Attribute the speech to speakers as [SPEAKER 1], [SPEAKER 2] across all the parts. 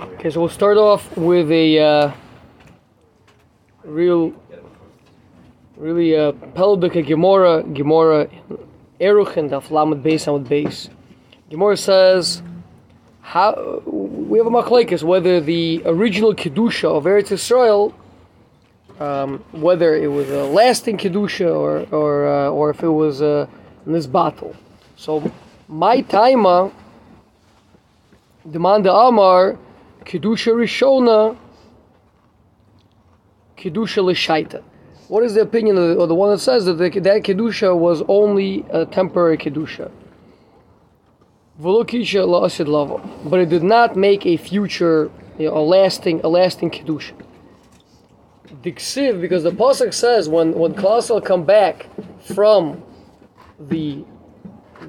[SPEAKER 1] Okay, so we'll start off with a uh, real, really uh, Pelbika Gemara, Gemara Arachin Daf Lamed Beis Amud Beis. Gemara says, how we have a machlekes whether the original kedusha of Eretz Yisrael, um, whether it was a lasting kedusha or or uh, or if it was uh, in this battle. So my taima demand the Amar kedusha rishona kedusha l'shaita. What is the opinion of the, the one that says that the, that kedusha was only a temporary kedusha? But it did not make a future, you know, a lasting, a lasting kedusha. Because the pasuk says when when Klaus come back from the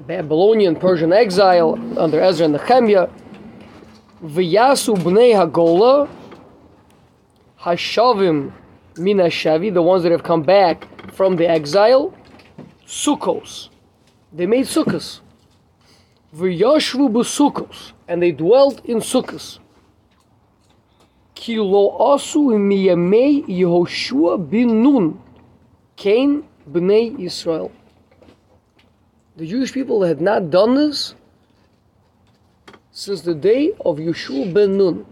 [SPEAKER 1] Babylonian Persian exile under Ezra and Nehemiah, v'yasu bnei hagola hashavim mina shavi, the ones that have come back from the exile, sukkos. They made sukkos. V'yashvu b'sukkos, and they dwelt in sukkos. Ki lo asu miyamei Yehoshua bin Nun, Cain b'nei Yisrael. The Jewish people had not done this since the day of Yeshua ben Nun.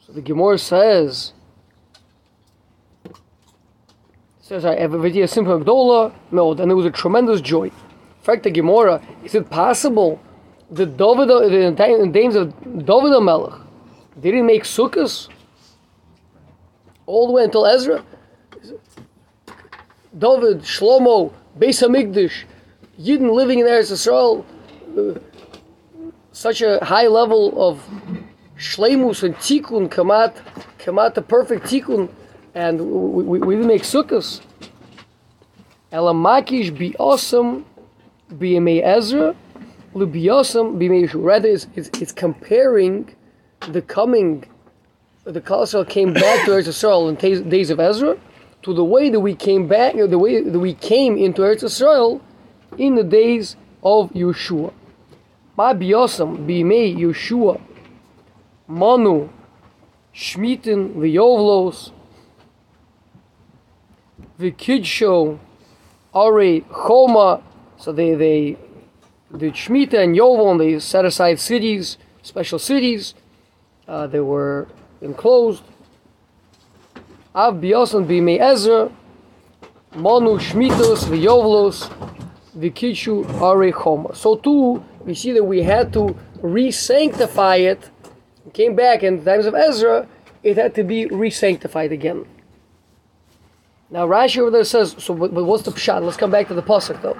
[SPEAKER 1] So the Gemara says, says I have a video simple Gdola, no, and it was a tremendous joy. In fact, the Gemara, is it possible that David, the names of David Melech, didn't make sukkahs all the way until Ezra? David, Shlomo, Beis Hamikdash, Yidden living in Eretz Yisrael, uh, such a high level of shleimus and tikkun, kamat, kamat the perfect tikkun, and we, we, we make sukkahs. Elamakish be awesome, be Ezra, be awesome, be Yeshua. Rather, it's, it's, it's comparing the coming, the Klal Yisrael came back to Eretz Yisrael in days of Ezra, to the way that we came back, the way that we came into Eretz Yisrael in the days of Yeshua. Ma biyosam bimei Yeshua, Manu, Shmitin, V'yovlos, V'kidsho, Are, Choma, so they, they did Shemitah and Yovel, and they set aside cities, special cities. Uh, they were enclosed. Av biyosan b'mei Ezra, Manu Shmitos v'Yovlos v'Kidshu Are Choma. So too, we see that we had to re-sanctify it. it came back in the times of Ezra, it had to be re-sanctified again. Now Rashi over there says, so but, what's the pshat? Let's come back to the pasuk though.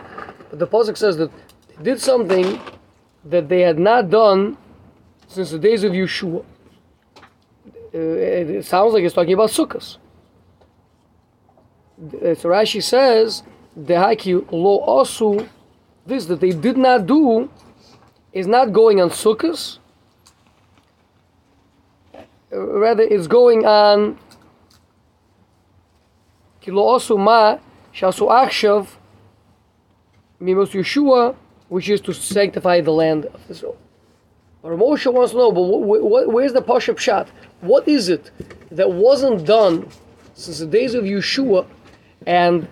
[SPEAKER 1] But the pasuk says that they did something that they had not done since the days of Yeshua. Uh, it sounds like it's talking about sukkahs. So Rashi says, "Dehaki lo asu," this that they did not do is not going on sukkahs. Rather, it's going on kilo asu ma shasu achshav mimos Yeshua, which is to sanctify the land of Israel. But Maharsha wants to know, but wh- wh- where's the Pasha Pshat? What is it that wasn't done since the days of Yeshua and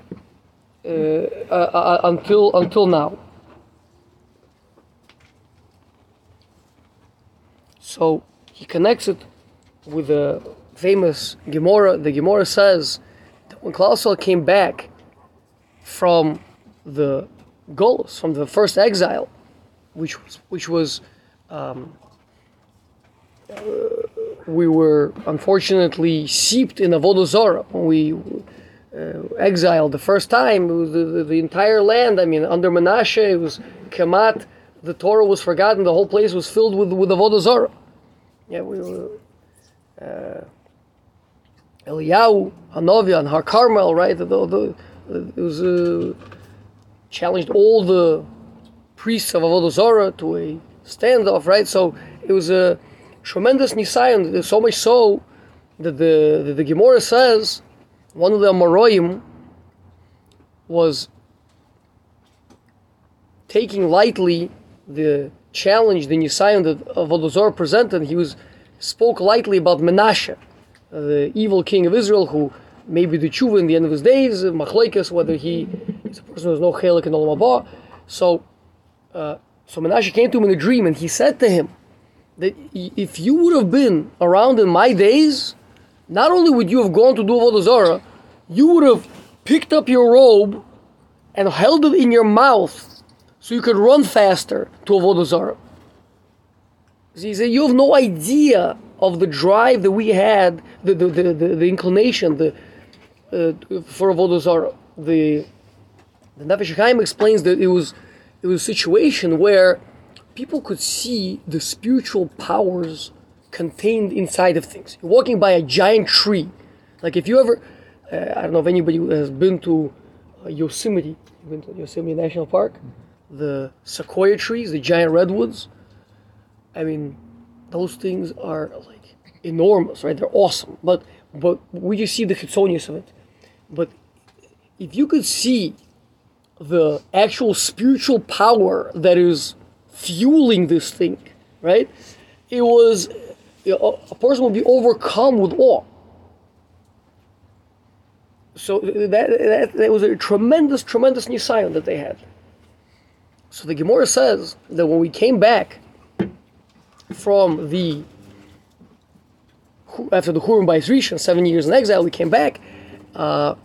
[SPEAKER 1] uh, uh, uh, until until now? So he connects it with the famous Gemara. The Gemara says that when Klal Yisrael came back from the Golos, from the first exile, which was, which was um, uh, we were unfortunately seeped in Avodah Zarah when we uh, exiled the first time. The, the, the, entire land. I mean, under Menashe, it was Kamat. The Torah was forgotten. The whole place was filled with with Avodah Zarah. Yeah, we were. Uh, Eliyahu, Hanavi, and Har Carmel, right? The, the, it was uh, challenged all the priests of Avodah to a standoff, right? So it was a tremendous nisayon. So much so that the the, the Gemara says one of the Amoraim was taking lightly the challenge the Nisayon that Vodazor presented, he was spoke lightly about Menashe, uh, the evil king of Israel who may be the tshuva in the end of his days, machlekes, whether he is a person who has no chelik in Olam Haba. So, uh, so Menashe came to him in a dream and he said to him that if you would have been around in my days, not only would you have gone to do Avodah you would have picked up your robe and held it in your mouth so you could run faster to Avodah Zarah. He said, you have no idea of the drive that we had, the, the, the, the, the inclination the, uh, for Avodah Zarah. The, the Nefesh Chaim explains that it was, it was a situation where people could see the spiritual powers contained inside of things. You're walking by a giant tree. Like if you ever, uh, I don't know if anybody has been to uh, Yosemite, been to Yosemite National Park, the sequoia trees, the giant redwoods. I mean, those things are like enormous, right? They're awesome, but but we just see the chitzonius of it. But if you could see the actual spiritual power that is fueling this thing, right? It was you know, a person would be overcome with awe. So that, that, that was a tremendous, tremendous nisayon that they had. So the Gemara says that when we came back from the after the Hurim by Rishon, seven years in exile, we came back. Uh,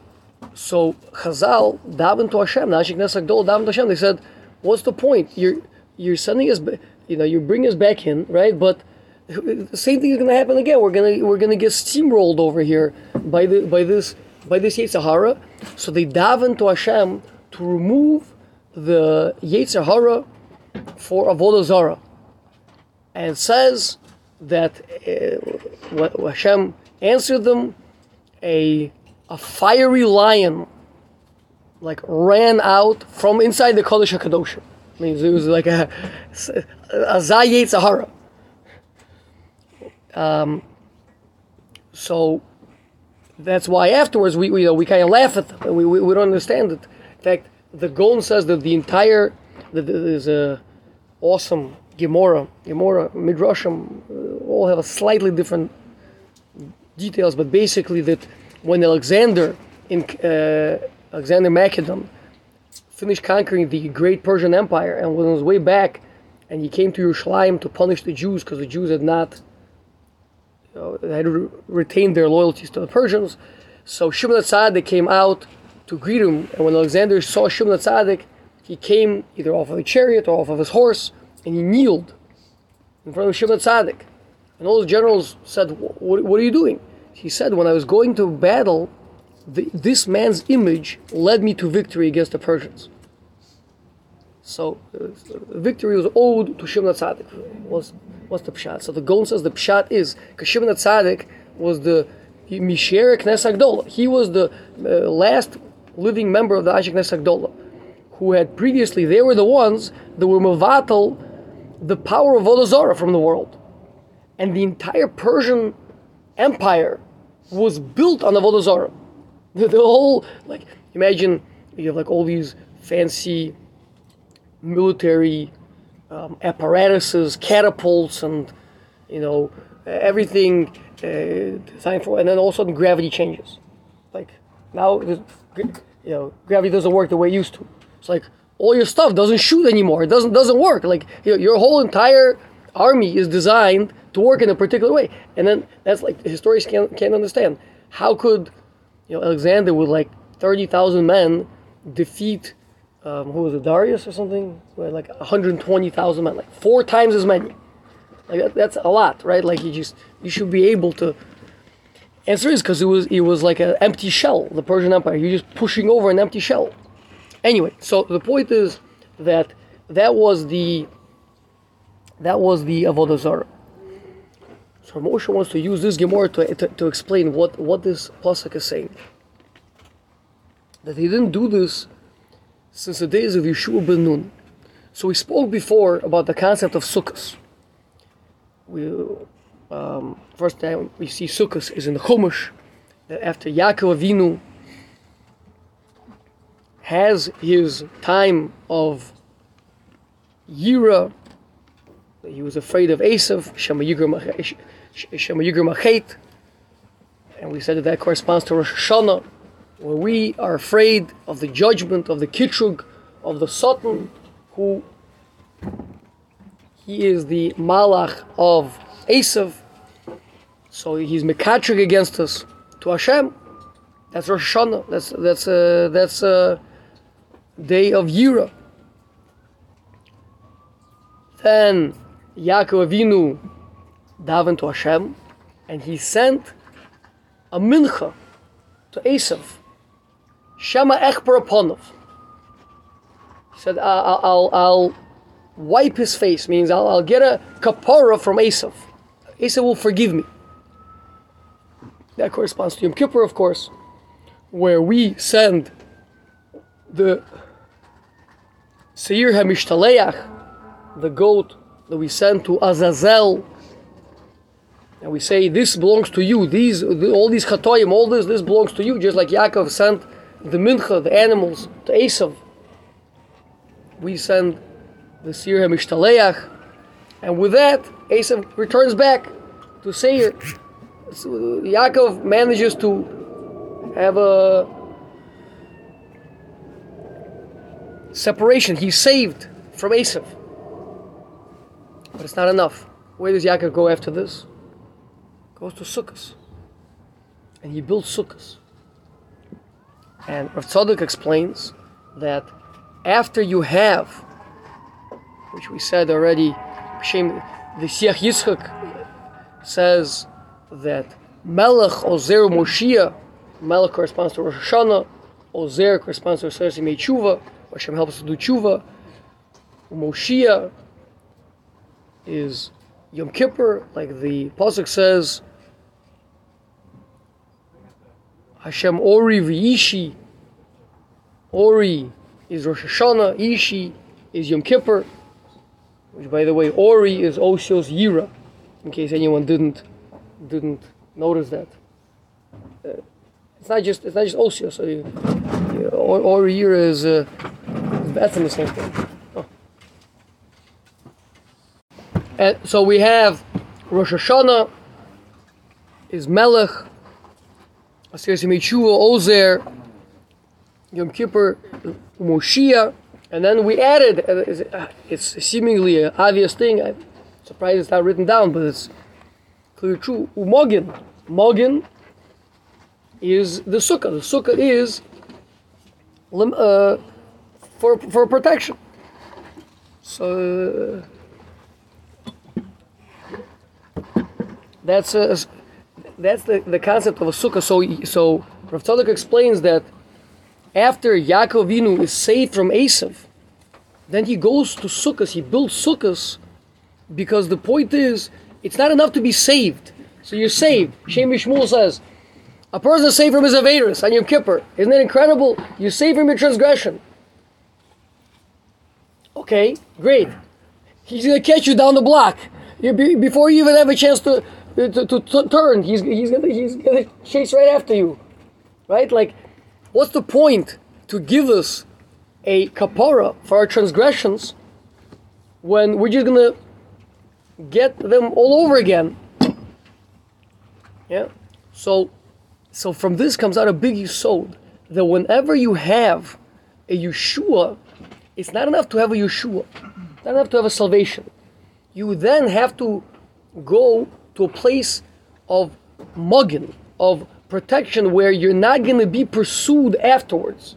[SPEAKER 1] so Chazal davened to Hashem, Nashik Nesak Dol davened to Hashem. They said, "What's the point? You're you're sending us, you know, you're bringing us back in, right? But the same thing is going to happen again. We're gonna we're gonna get steamrolled over here by the by this by this Yetzer Hara. So they daven to Hashem to remove the Yetzer Hara for Avodah Zarah, and says that uh, Hashem answered them, a a fiery lion like ran out from inside the Kodesh Hakadosh. I mean, it was like a a Zayet Sahara. Um, so that's why afterwards we, we, you know, we kind of laugh at them. We, we, we, don't understand it. In fact, the Gon says that the entire, that there's a awesome Gemara, Gemara, Midrashim, uh, all have a slightly different details, but basically that when Alexander in uh, Alexander Macedon finished conquering the great Persian Empire and was on his way back, and he came to Yerushalayim to punish the Jews because the Jews had not you know, had re- retained their loyalties to the Persians. So Shimon Tzaddik came out to greet him, and when Alexander saw Shimon Tzaddik, he came either off of a chariot or off of his horse, and he kneeled in front of Shimon Tzaddik. And all the generals said, what, what are you doing? He said, when I was going to battle, the, this man's image led me to victory against the Persians. So uh, victory was owed to Shimon Tzaddik. Was What's the pshat? So the Gon says the pshat is because Shimon Tzaddik was the Misher Knesset. He was the uh, last living member of the Anshe Knesset who had previously they were the ones that were mavatal the power of Vodazara from the world, and the entire Persian empire was built on the Vodazara. The, the whole like imagine you have like all these fancy military um, apparatuses, catapults, and you know everything uh, designed for. And then all of a sudden, gravity changes. Like now, you know, gravity doesn't work the way it used to. It's like all your stuff doesn't shoot anymore. It doesn't doesn't work. Like you know, your whole entire army is designed to work in a particular way. And then that's like historians can't can't understand. How could you know Alexander with like thirty thousand men defeat um, who was it, Darius or something? Who had like 120,000 men, like four times as many. Like that, that's a lot, right? Like you just you should be able to. Answer is because it was it was like an empty shell, the Persian Empire. You're just pushing over an empty shell. Anyway, so the point is that that was the that was the avodah zarah. So Maharsha wants to use this Gemara to, to, to explain what, what this pasuk is saying. That he didn't do this since the days of Yeshua ben Nun. So we spoke before about the concept of sukkahs. We, um, first time we see sukkahs is in the Chumash, that after Yaakov Avinu has his time of Yira He was afraid of Esav, Shema Yigur Mach- Machet. And we said that that corresponds to Rosh Hashanah, where we are afraid of the judgment of the Kitrug, of the Satan, who he is the Malach of Esav. So he's Mekatrig against us to Hashem. That's Rosh Hashanah. That's that's uh, that's a day of Yira. Then Yaakov Avinu davened to Hashem, and he sent a mincha to Esav. Shema Echper Aponov. He said, I'll, I'll, I'll wipe his face, means I'll, I'll get a kapara from Esav. Esav will forgive me. That corresponds to Yom Kippur, of course, where we send the Seir HaMishtaleach, the goat that we send to Azazel, and we say, This belongs to you, these, all these chatoyim, all this, this belongs to you, just like Yaakov sent the mincha, the animals, to Esav. We send the Seir HaMishtaleach, and with that, Esav returns back to Seir. So Yaakov manages to have a separation. He's saved from Esav. But it's not enough. Where does Yaakov go after this? Goes to Sukkot. And he builds Sukkot. And Rav explains that after you have, which we said already, the Siach Yitzchak says that Melech Ozer Moshiach, Melech corresponds to Rosh Hashanah, Ozer corresponds to Rosh Hashanah Tshuva, Hashem helps to do Tshuva, Moshiach is Yom Kippur, like the Pasuk says, Hashem Ori v'Ishi, Ori is Rosh Hashanah, Ishi is Yom Kippur, which by the way, Ori is Osho's Yira, in case anyone didn't didn't notice that. Uh, it's not just it's not just Osio. So you, you, or, or Yira is uh, that's the same thing. Oh. And so we have Rosh Hashanah is Melech, Asir Yeshua, Ozer, Yom Kippur, Moshiach, and then we added. Uh, it's seemingly an obvious thing. I'm surprised it's not written down, but it's clearly true. Umogin, Mogin is the sukkah. The sukkah is uh, for for protection. So uh, that's a, that's the, the concept of a sukkah. So so Rav Tzadok explains that after Yaakov Avinu is saved from Esav, then he goes to sukkahs. He builds sukkahs because the point is it's not enough to be saved. So you're saved. Shem Shmuel says, a person is saved from his Avedis on Yom Kippur. Isn't that incredible? You save from your transgression. Okay, great. He's going to catch you down the block. Before you even have a chance to, to, to, to turn, he's, he's going he's gonna chase right after you. Right? Like, what's the point to give us a kapara for our transgressions when we're just to get them all over again? Yeah. So, so from this comes out a big yisod that whenever you have a Yeshua, it's not enough to have a Yeshua, not enough to have a salvation. You then have to go to a place of muggin, of protection, where you're not going to be pursued afterwards.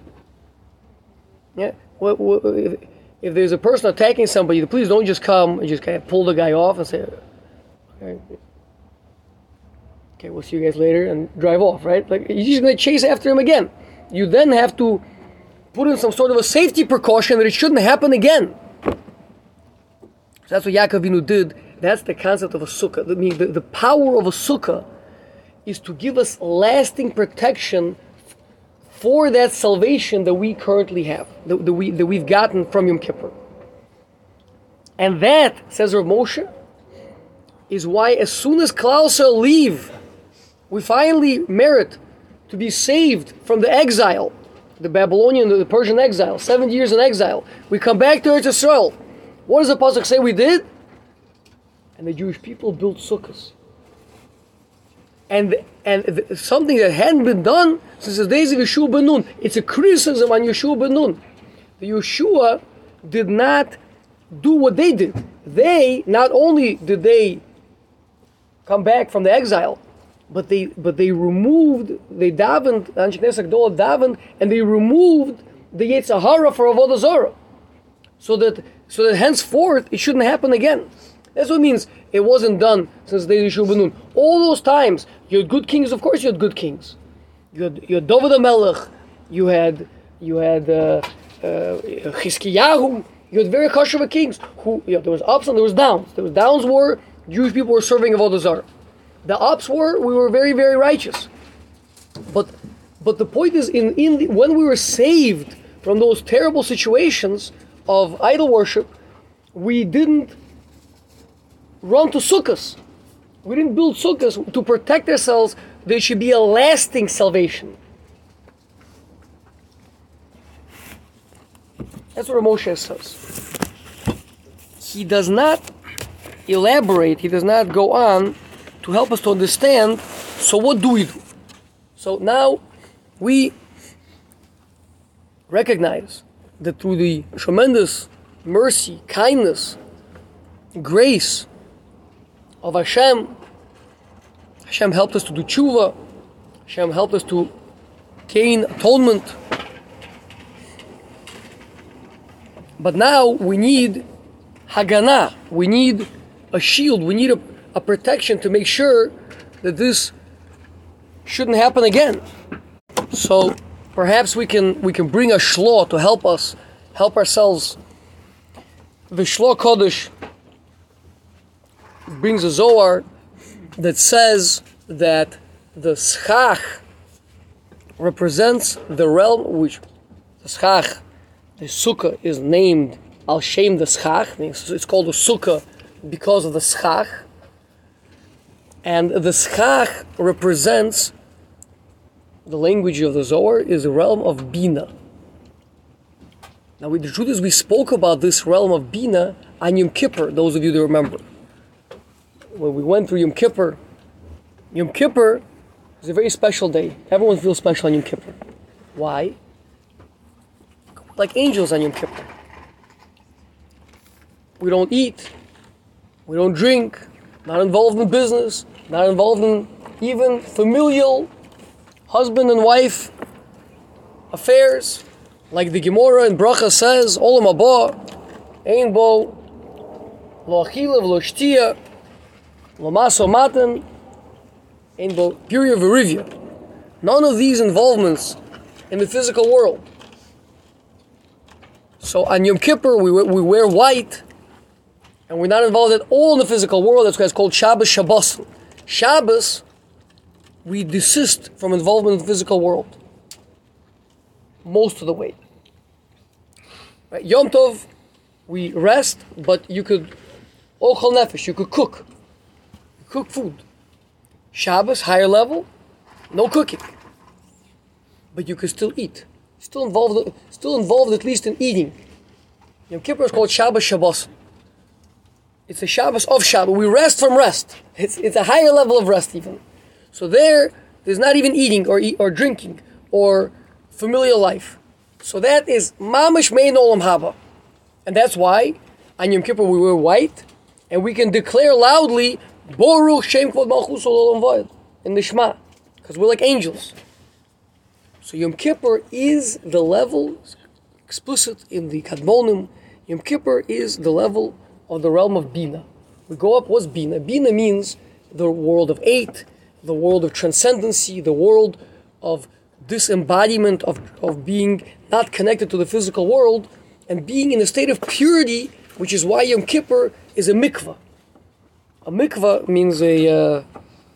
[SPEAKER 1] Yeah. If, there's a person attacking somebody, please don't just come and just kind of pull the guy off and say, okay, okay we'll see you guys later, and drive off, right? Like, you're just going to chase after him again. You then have to put in some sort of a safety precaution that it shouldn't happen again. So that's what Yaakov Avinu did. That's the concept of a sukkah. I mean, the, the power of a sukkah is to give us lasting protection for that salvation that we currently have, that, that, we, that we've gotten from Yom Kippur. And that, says Rav Moshe, is why as soon as Klaus leave, we finally merit to be saved from the exile the Babylonian, the Persian exile, seven years in exile. We come back to Eretz Israel. What does the pasuk say we did? and the Jewish people built sukkahs. And and th- something that hadn't been done since the days of Yeshua ben Nun. It's a criticism on Yeshua ben Nun. The Yeshua did not do what they did. They not only did they come back from the exile, but they but they removed they davened Anshe Knesset davened and they removed the Yetzer Hara for Avodah Zarah, so that so that henceforth it shouldn't happen again. That's what it means. It wasn't done since the days of. All those times you had good kings. Of course, you had good kings. You had you had David Melech. You had you had uh, uh, Chizkiyahu. You had very kosher kings who you know, there was ups and there was downs. There was downs were Jewish people were serving of Avodah. The ups were we were very very righteous. But but the point is in in the, when we were saved from those terrible situations of idol worship, we didn't run to sukkahs. We didn't build sukkahs to protect ourselves. There should be a lasting salvation. That's what Maharsha says. He does not elaborate, he does not go on to help us to understand. So, what do we do? So, now we recognize that through the tremendous mercy, kindness, grace of Hashem, Hashem helped us to do tshuva, Hashem helped us to gain atonement. But now we need Haganah, we need a shield, we need a, a protection to make sure that this shouldn't happen again. So perhaps we can we can bring a shlo to help us help ourselves. The shlo kodesh brings a zohar that says that the schach represents the realm which the schach, the sukkah is named al shem the schach. It's called the sukkah because of the schach. And the schach represents the language of the Zohar is the realm of Bina. Now, with the truth is, we spoke about this realm of Bina on Yom Kippur, those of you that remember. When we went through Yom Kippur, Yom Kippur is a very special day. Everyone feels special on Yom Kippur. Why? Like angels on Yom Kippur. We don't eat, we don't drink, not involved in business, not involved in even familial husband and wife affairs, like the Gemara in Bracha says, Olam Haba, Ein Bo, Lo Achila, Lo Lo Maso Matan, Bo, Puria Verivia. None of these involvements in the physical world. So on Yom Kippur, we, we wear white, and we're not involved at all in the physical world. That's why it's called Shabbos Shabbos. Shabbos, we desist from involvement in the physical world most of the way. Right? Yom Tov, we rest, but you could ochel nefesh, you could cook, cook food. Shabbos, higher level, no cooking, but you can still eat. Still involved, still involved at least in eating. Yom Kippur is called Shabbos Shabbos. It's a Shabbos of Shabbos. We rest from rest. It's, it's a higher level of rest even. So there, there's not even eating or eat, or drinking or familial life. So that is mamish mein olam haba, and that's why on Yom Kippur we wear white, and we can declare loudly Boruch Shem Malchus Olam Vayed in the Shema, because we're like angels. So Yom Kippur is the level explicit in the Kadmonim. Yom Kippur is the level of the realm of Bina. We go up. What's Bina? Bina means the world of eight, the world of transcendency, the world of disembodiment of, of being not connected to the physical world and being in a state of purity, which is why Yom Kippur is a mikvah. A mikvah means a, uh,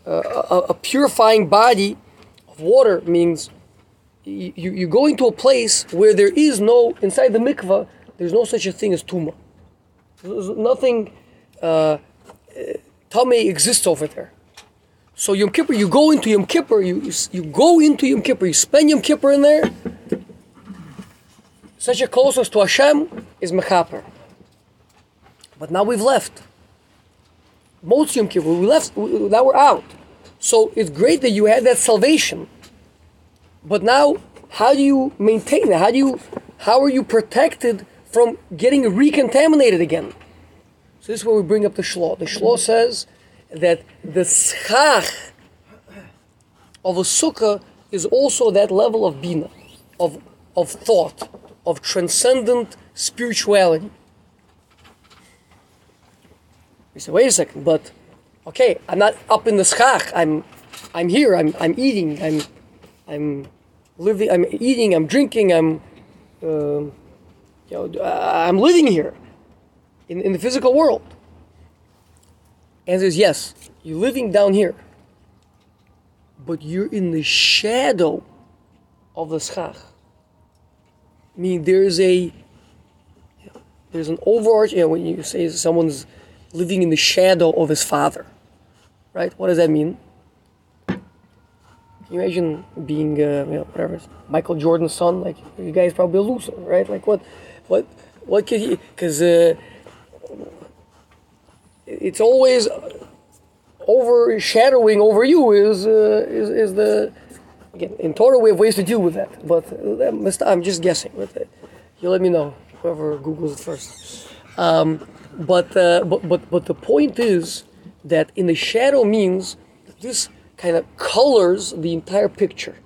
[SPEAKER 1] a, a, purifying body of water, means you, you go into a place where there is no, inside the mikvah, there's no such a thing as tumah. There's nothing, uh, exists over there. So Yom Kippur, you go into Yom Kippur, you, you go into Yom Kippur, you spend Yom Kippur in there. Such a closeness to Hashem is Mechaper. But now we've left. Most Yom Kippur. We left, we, now we're out. So it's great that you had that salvation. But now, how do you maintain that? How do you, how are you protected from getting recontaminated again? So this is where we bring up the Shlo. The Shlo says that the schach of a sukkah is also that level of bina, of, of thought, of transcendent spirituality. You say, wait a second, but okay, I'm not up in the schach. I'm, I'm here. I'm, I'm eating. I'm, I'm living. I'm eating. I'm drinking. I'm, um, you know, I'm living here, in, in the physical world. And says, yes, you're living down here, but you're in the shadow of the schach. I mean, there's a there's an overarching. You know, when you say someone's living in the shadow of his father, right? What does that mean? Can you imagine being, uh, you know, whatever, Michael Jordan's son? Like, you guys probably a loser, right? Like, what, what, what could he? Because uh, it's always overshadowing over you is uh, is, is the again in Torah we have ways to deal with that, but uh, I'm just guessing. But uh, you let me know whoever googles it first. Um, but, uh, but but but the point is that in the shadow means this kind of colors the entire picture,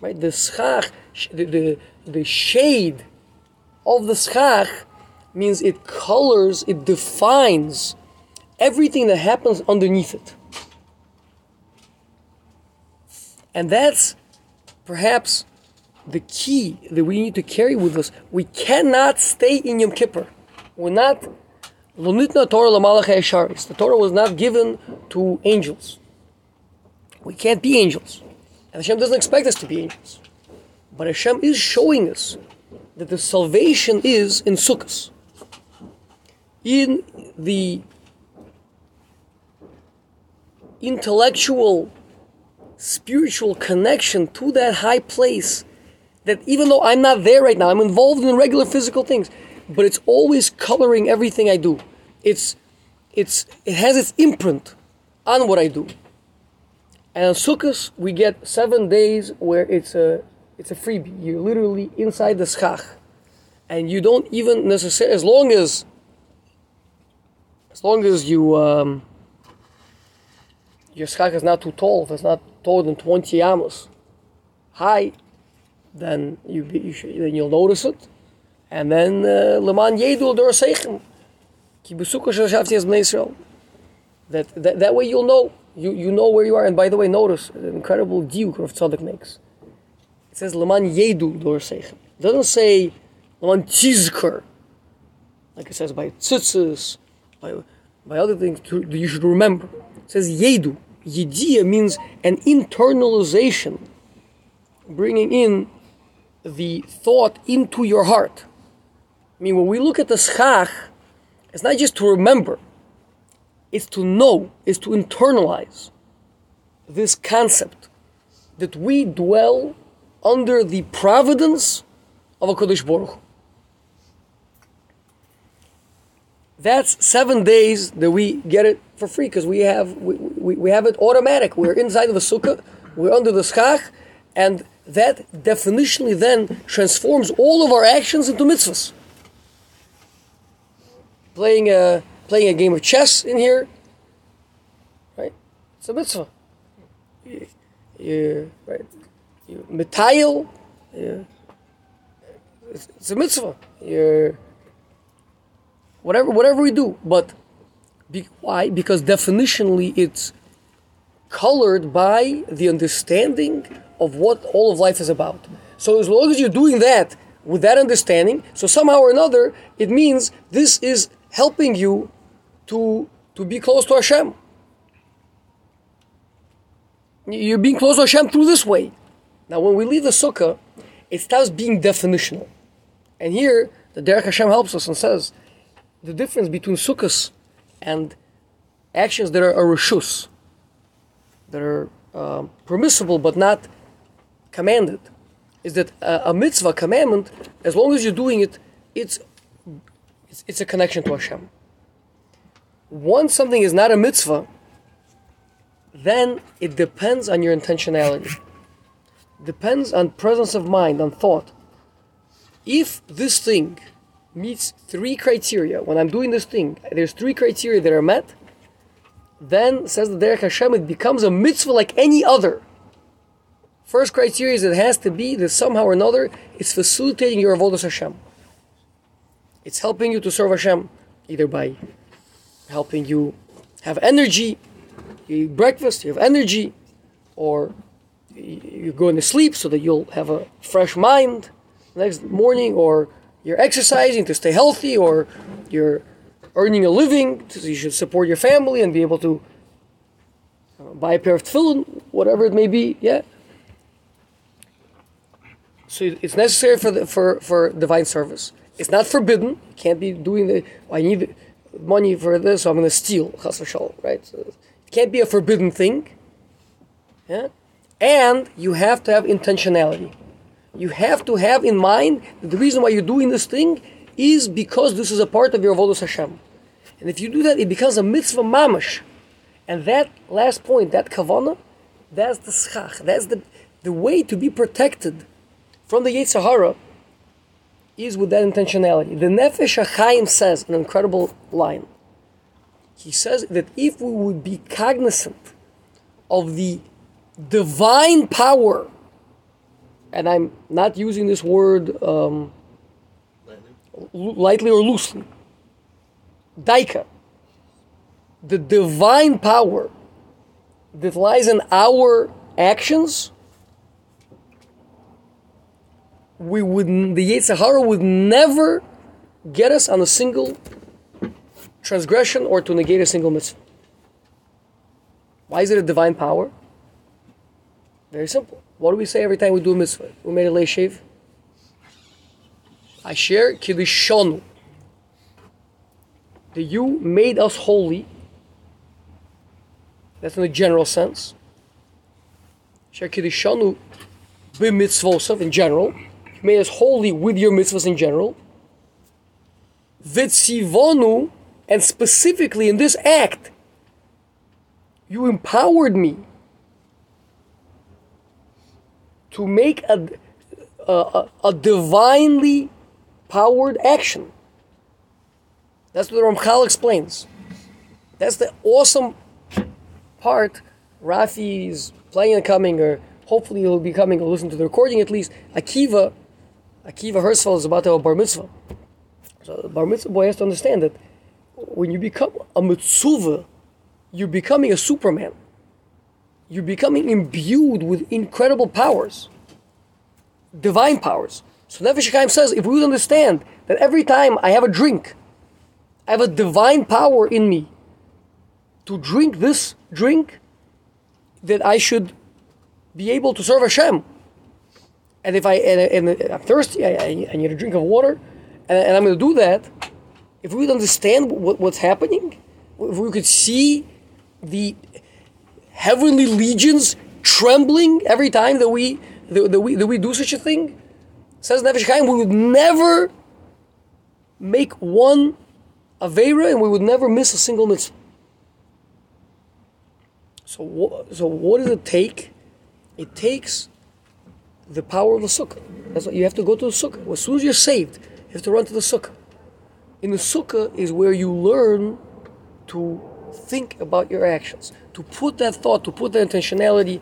[SPEAKER 1] right? The schach, the, the the shade of the schach means it colors, it defines everything that happens underneath it. And that's perhaps the key that we need to carry with us. We cannot stay in Yom Kippur. We're not. The Torah was not given to angels. We can't be angels. And Hashem doesn't expect us to be angels. But Hashem is showing us that the salvation is in Sukkot. In the intellectual, spiritual connection to that high place that even though I'm not there right now, I'm involved in regular physical things, but it's always coloring everything I do. It's, it's, it has its imprint on what I do. And on Sukkot, we get seven days where it's a, it's a freebie. You're literally inside the schach. And you don't even necessarily, as long as, as long as you, um, your schach is not too tall, if it's not taller than 20 amos high, then you, you should, then you'll notice it. And then uh, leman yedul dorseichem ki besukkah Israel. That, that that way you'll know you you know where you are. And by the way, notice the incredible diuk Rav Tzadok makes. It says leman yedul dorseichem. It doesn't say leman tizker, like it says by tzitzis, by by other things you should remember. It says yedu. Yediya means an internalization, bringing in the thought into your heart. I mean, when we look at the schach, it's not just to remember, it's to know, it's to internalize this concept that we dwell under the providence of a Kodesh Baruch. That's seven days that we get it for free because we have we, we, we have it automatic. We're inside of a sukkah, we're under the schach, and that definitionally then transforms all of our actions into mitzvahs. Playing a playing a game of chess in here, right? It's a mitzvah. You, you right? You metayil, yeah. It's, a mitzvah. You're whatever whatever we do, but be, why? Because definitionally it's colored by the understanding of what all of life is about. So as long as you're doing that with that understanding, so somehow or another, it means this is helping you to, to be close to Hashem. You're being close to Hashem through this way. Now, when we leave the sukkah, it starts being definitional. And here, the Derech Hashem helps us and says the difference between sukkahs and actions that are a reshus, that are um, permissible but not commanded, is that a, a, mitzvah commandment, as long as you're doing it, it's, it's, it's a connection to Hashem. once something is not a mitzvah, then it depends on your intentionality. Depends on presence of mind, on thought. If this thing meets three criteria, when I'm doing this thing, there's three criteria that are met, then says the Derech Hashem, it becomes a mitzvah like any other. First criteria is it has to be that somehow or another it's facilitating your avodas Hashem. It's helping you to serve Hashem, either by helping you have energy, you eat breakfast, you have energy, or you're going to sleep so that you'll have a fresh mind next morning, or you're exercising to stay healthy, or you're earning a living, so you should support your family and be able to uh, buy a pair of tefillin, whatever it may be. Yeah. So it's necessary for the, for for divine service. It's not forbidden. You can't be doing the. I need money for this, so I'm going to steal. Right. So it can't be a forbidden thing. Yeah. And you have to have intentionality. You have to have in mind that the reason why you're doing this thing is because this is a part of your avodas Hashem. And if you do that, it becomes a mitzvah mamash. And that last point, that kavana, that's the schach. That's the, the way to be protected from the Yetzer Hara is with that intentionality. The Nefesh HaChaim says an incredible line. He says that if we would be cognizant of the divine power, and I'm not using this word um, lightly or loosely, Daika, the divine power that lies in our actions, we would the Yetzer Hara would never get us on a single transgression or to negate a single mitzvah. Why is it a divine power? Very simple. What do we say every time we do a mitzvah? We made a lay shave. I share kiddishonu that you made us holy. That's in a general sense. Shekidishanu b'mitzvosav in general. Made us holy with your mitzvahs in general. Vitzivonu, and specifically in this act, you empowered me to make a, a, a divinely powered action. That's what Ramchal explains. That's the awesome part. Rafi is playing and coming, or hopefully he'll be coming or listen to the recording at least. Akiva, Akiva Herzfeld is about to have a bar mitzvah. So the bar mitzvah boy has to understand that when you become a mitzvah, you're becoming a superman. You're becoming imbued with incredible powers, divine powers. So Nefesh HaChaim says, if we would understand that every time I have a drink, I have a divine power in me to drink this drink that I should be able to serve Hashem. And if I and, and I'm thirsty, I, I, need a drink of water, and, and I'm going to do that. If we would understand what, what's happening, if we could see the heavenly legions trembling every time that we that, that we that we do such a thing, says Nefesh HaChaim, we would never make one Avera and we would never miss a single mitzvah. So, so what does it take? It takes the power of the sukkah. That's you have to go to the sukkah. As soon as you're saved, you have to run to the sukkah. In the sukkah is where you learn to think about your actions, to put that thought, to put that intentionality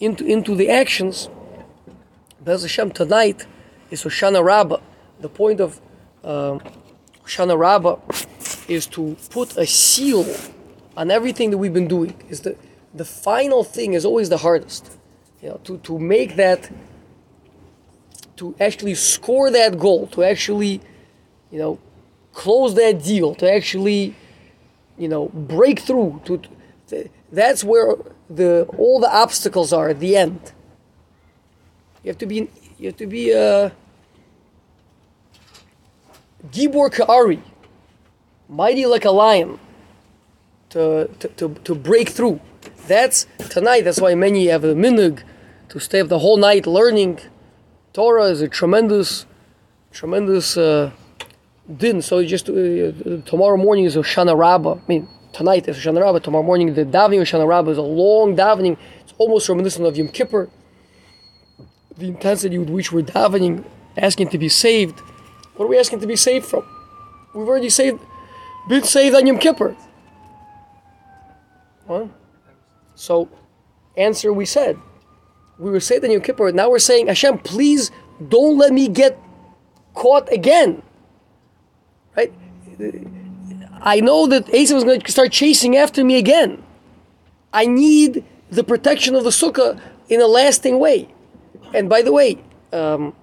[SPEAKER 1] into, into the actions. Bez Hashem, tonight is Hoshana Rabbah. The point of um, Hoshana Rabbah is to put a seal on everything that we've been doing. Is the the final thing is always the hardest. You know, to, to make that to actually score that goal, to actually, you know, close that deal, to actually, you know, break through. To, to that's where the all the obstacles are at the end. You have to be you have to be a uh, Gibor Ka'ari, mighty like a lion, to, to, to, to break through. That's tonight, that's why many have a minug to stay up the whole night learning. Torah is a tremendous, tremendous uh, din. So just uh, tomorrow morning is Hoshana Rabbah. I mean, tonight is Shana Rabbah, tomorrow morning the davening of Shana Rabbah is a long davening. It's almost reminiscent of Yom Kippur. The intensity with which we're davening, asking to be saved. What are we asking to be saved from? We've already saved, been saved on Yom Kippur. What? So, answer we said. We were saved on Yom Kippur. Now we're saying, Hashem, please don't let me get caught again. Right? I know that Esav is going to start chasing after me again. I need the protection of the sukkah in a lasting way. And by the way, um,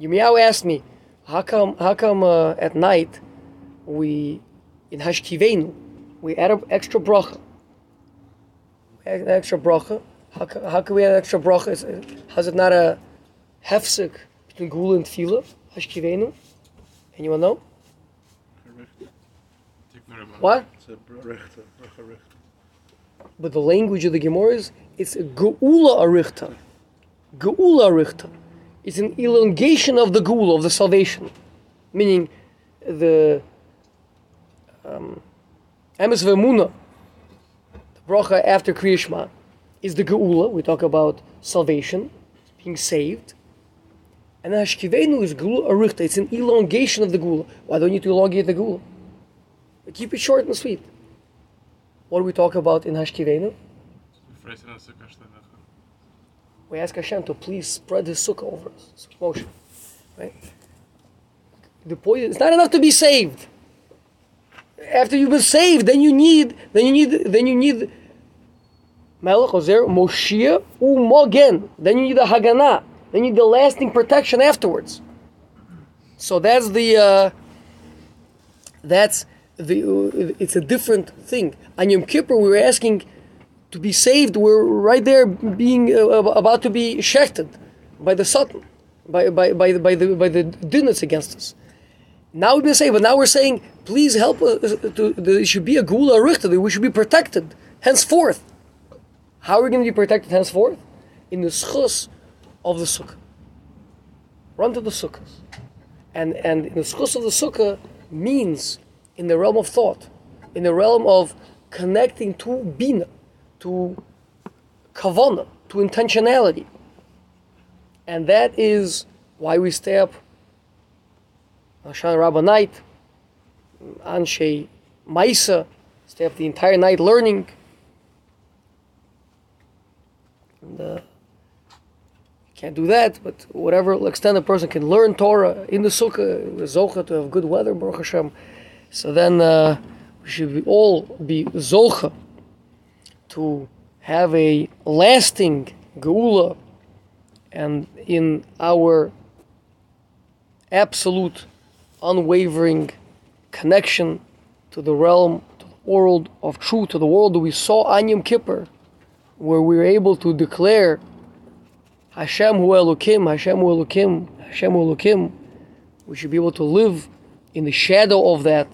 [SPEAKER 1] Yirmiyahu asked me, how come, how come uh, at night we, in Hashkivenu, we add an extra bracha? An extra bracha. How, how can we add extra bracha? Is, how's it not a hefsek between Geula and Tefillah? Hashkivenu? Anyone know? What? But the language of the Gemara is it's a geula arichta. Geula arichta. It's an elongation of the geula, of the salvation. Meaning the um, Emes Vemuna, bracha after Kriya Shema, is the geula. We talk about salvation, being saved. And Hashkivenu is geula arichta. It's an elongation of the geula. Why don't you to elongate the geula? Keep it short and sweet. What do we talk about in Hashkivenu? We ask Hashem to please spread His sukkah over us. Moshe, right? The point is, not enough to be saved. After you've been saved, then you need, then you need, then you need Melech Ozer, Moshiach, Umogen. Then you need the Haganah. Then you need the lasting protection afterwards. So that's the, uh, that's the, uh, it's a different thing. On Yom Kippur, we were asking to be saved. We're right there being uh, about to be shechted by the Satan, by, by, by, the, by the, by the din that's against us. Now we've been saved, but now we're saying, please help us. Uh, to, there should be a geula arichta, that we should be protected henceforth. How are we going to be protected henceforth? In the zchus of the sukkah. Run to the sukkahs. And, and the zchus of the sukkah means in the realm of thought, in the realm of connecting to bina, to kavana, to intentionality. And that is why we stay up Hoshana Rabbah night, Anshe Maisa, stay up the entire night learning. And, uh, can't do that, but whatever extent a person can learn Torah in the sukkah, the zocha to have good weather, Baruch Hashem. So then uh, we should all be zocha to have a lasting geula and in our absolute unwavering connection to the realm, to the world of truth, to the world that we saw on Yom Kippur, where we were able to declare Hashem Hu Elokim, Hashem Hu Elokim, Hashem Hu Elokim. We should be able to live in the shadow of that,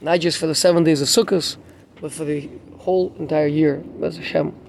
[SPEAKER 1] not just for the seven days of Sukkot, but for the whole entire year. That's Hashem.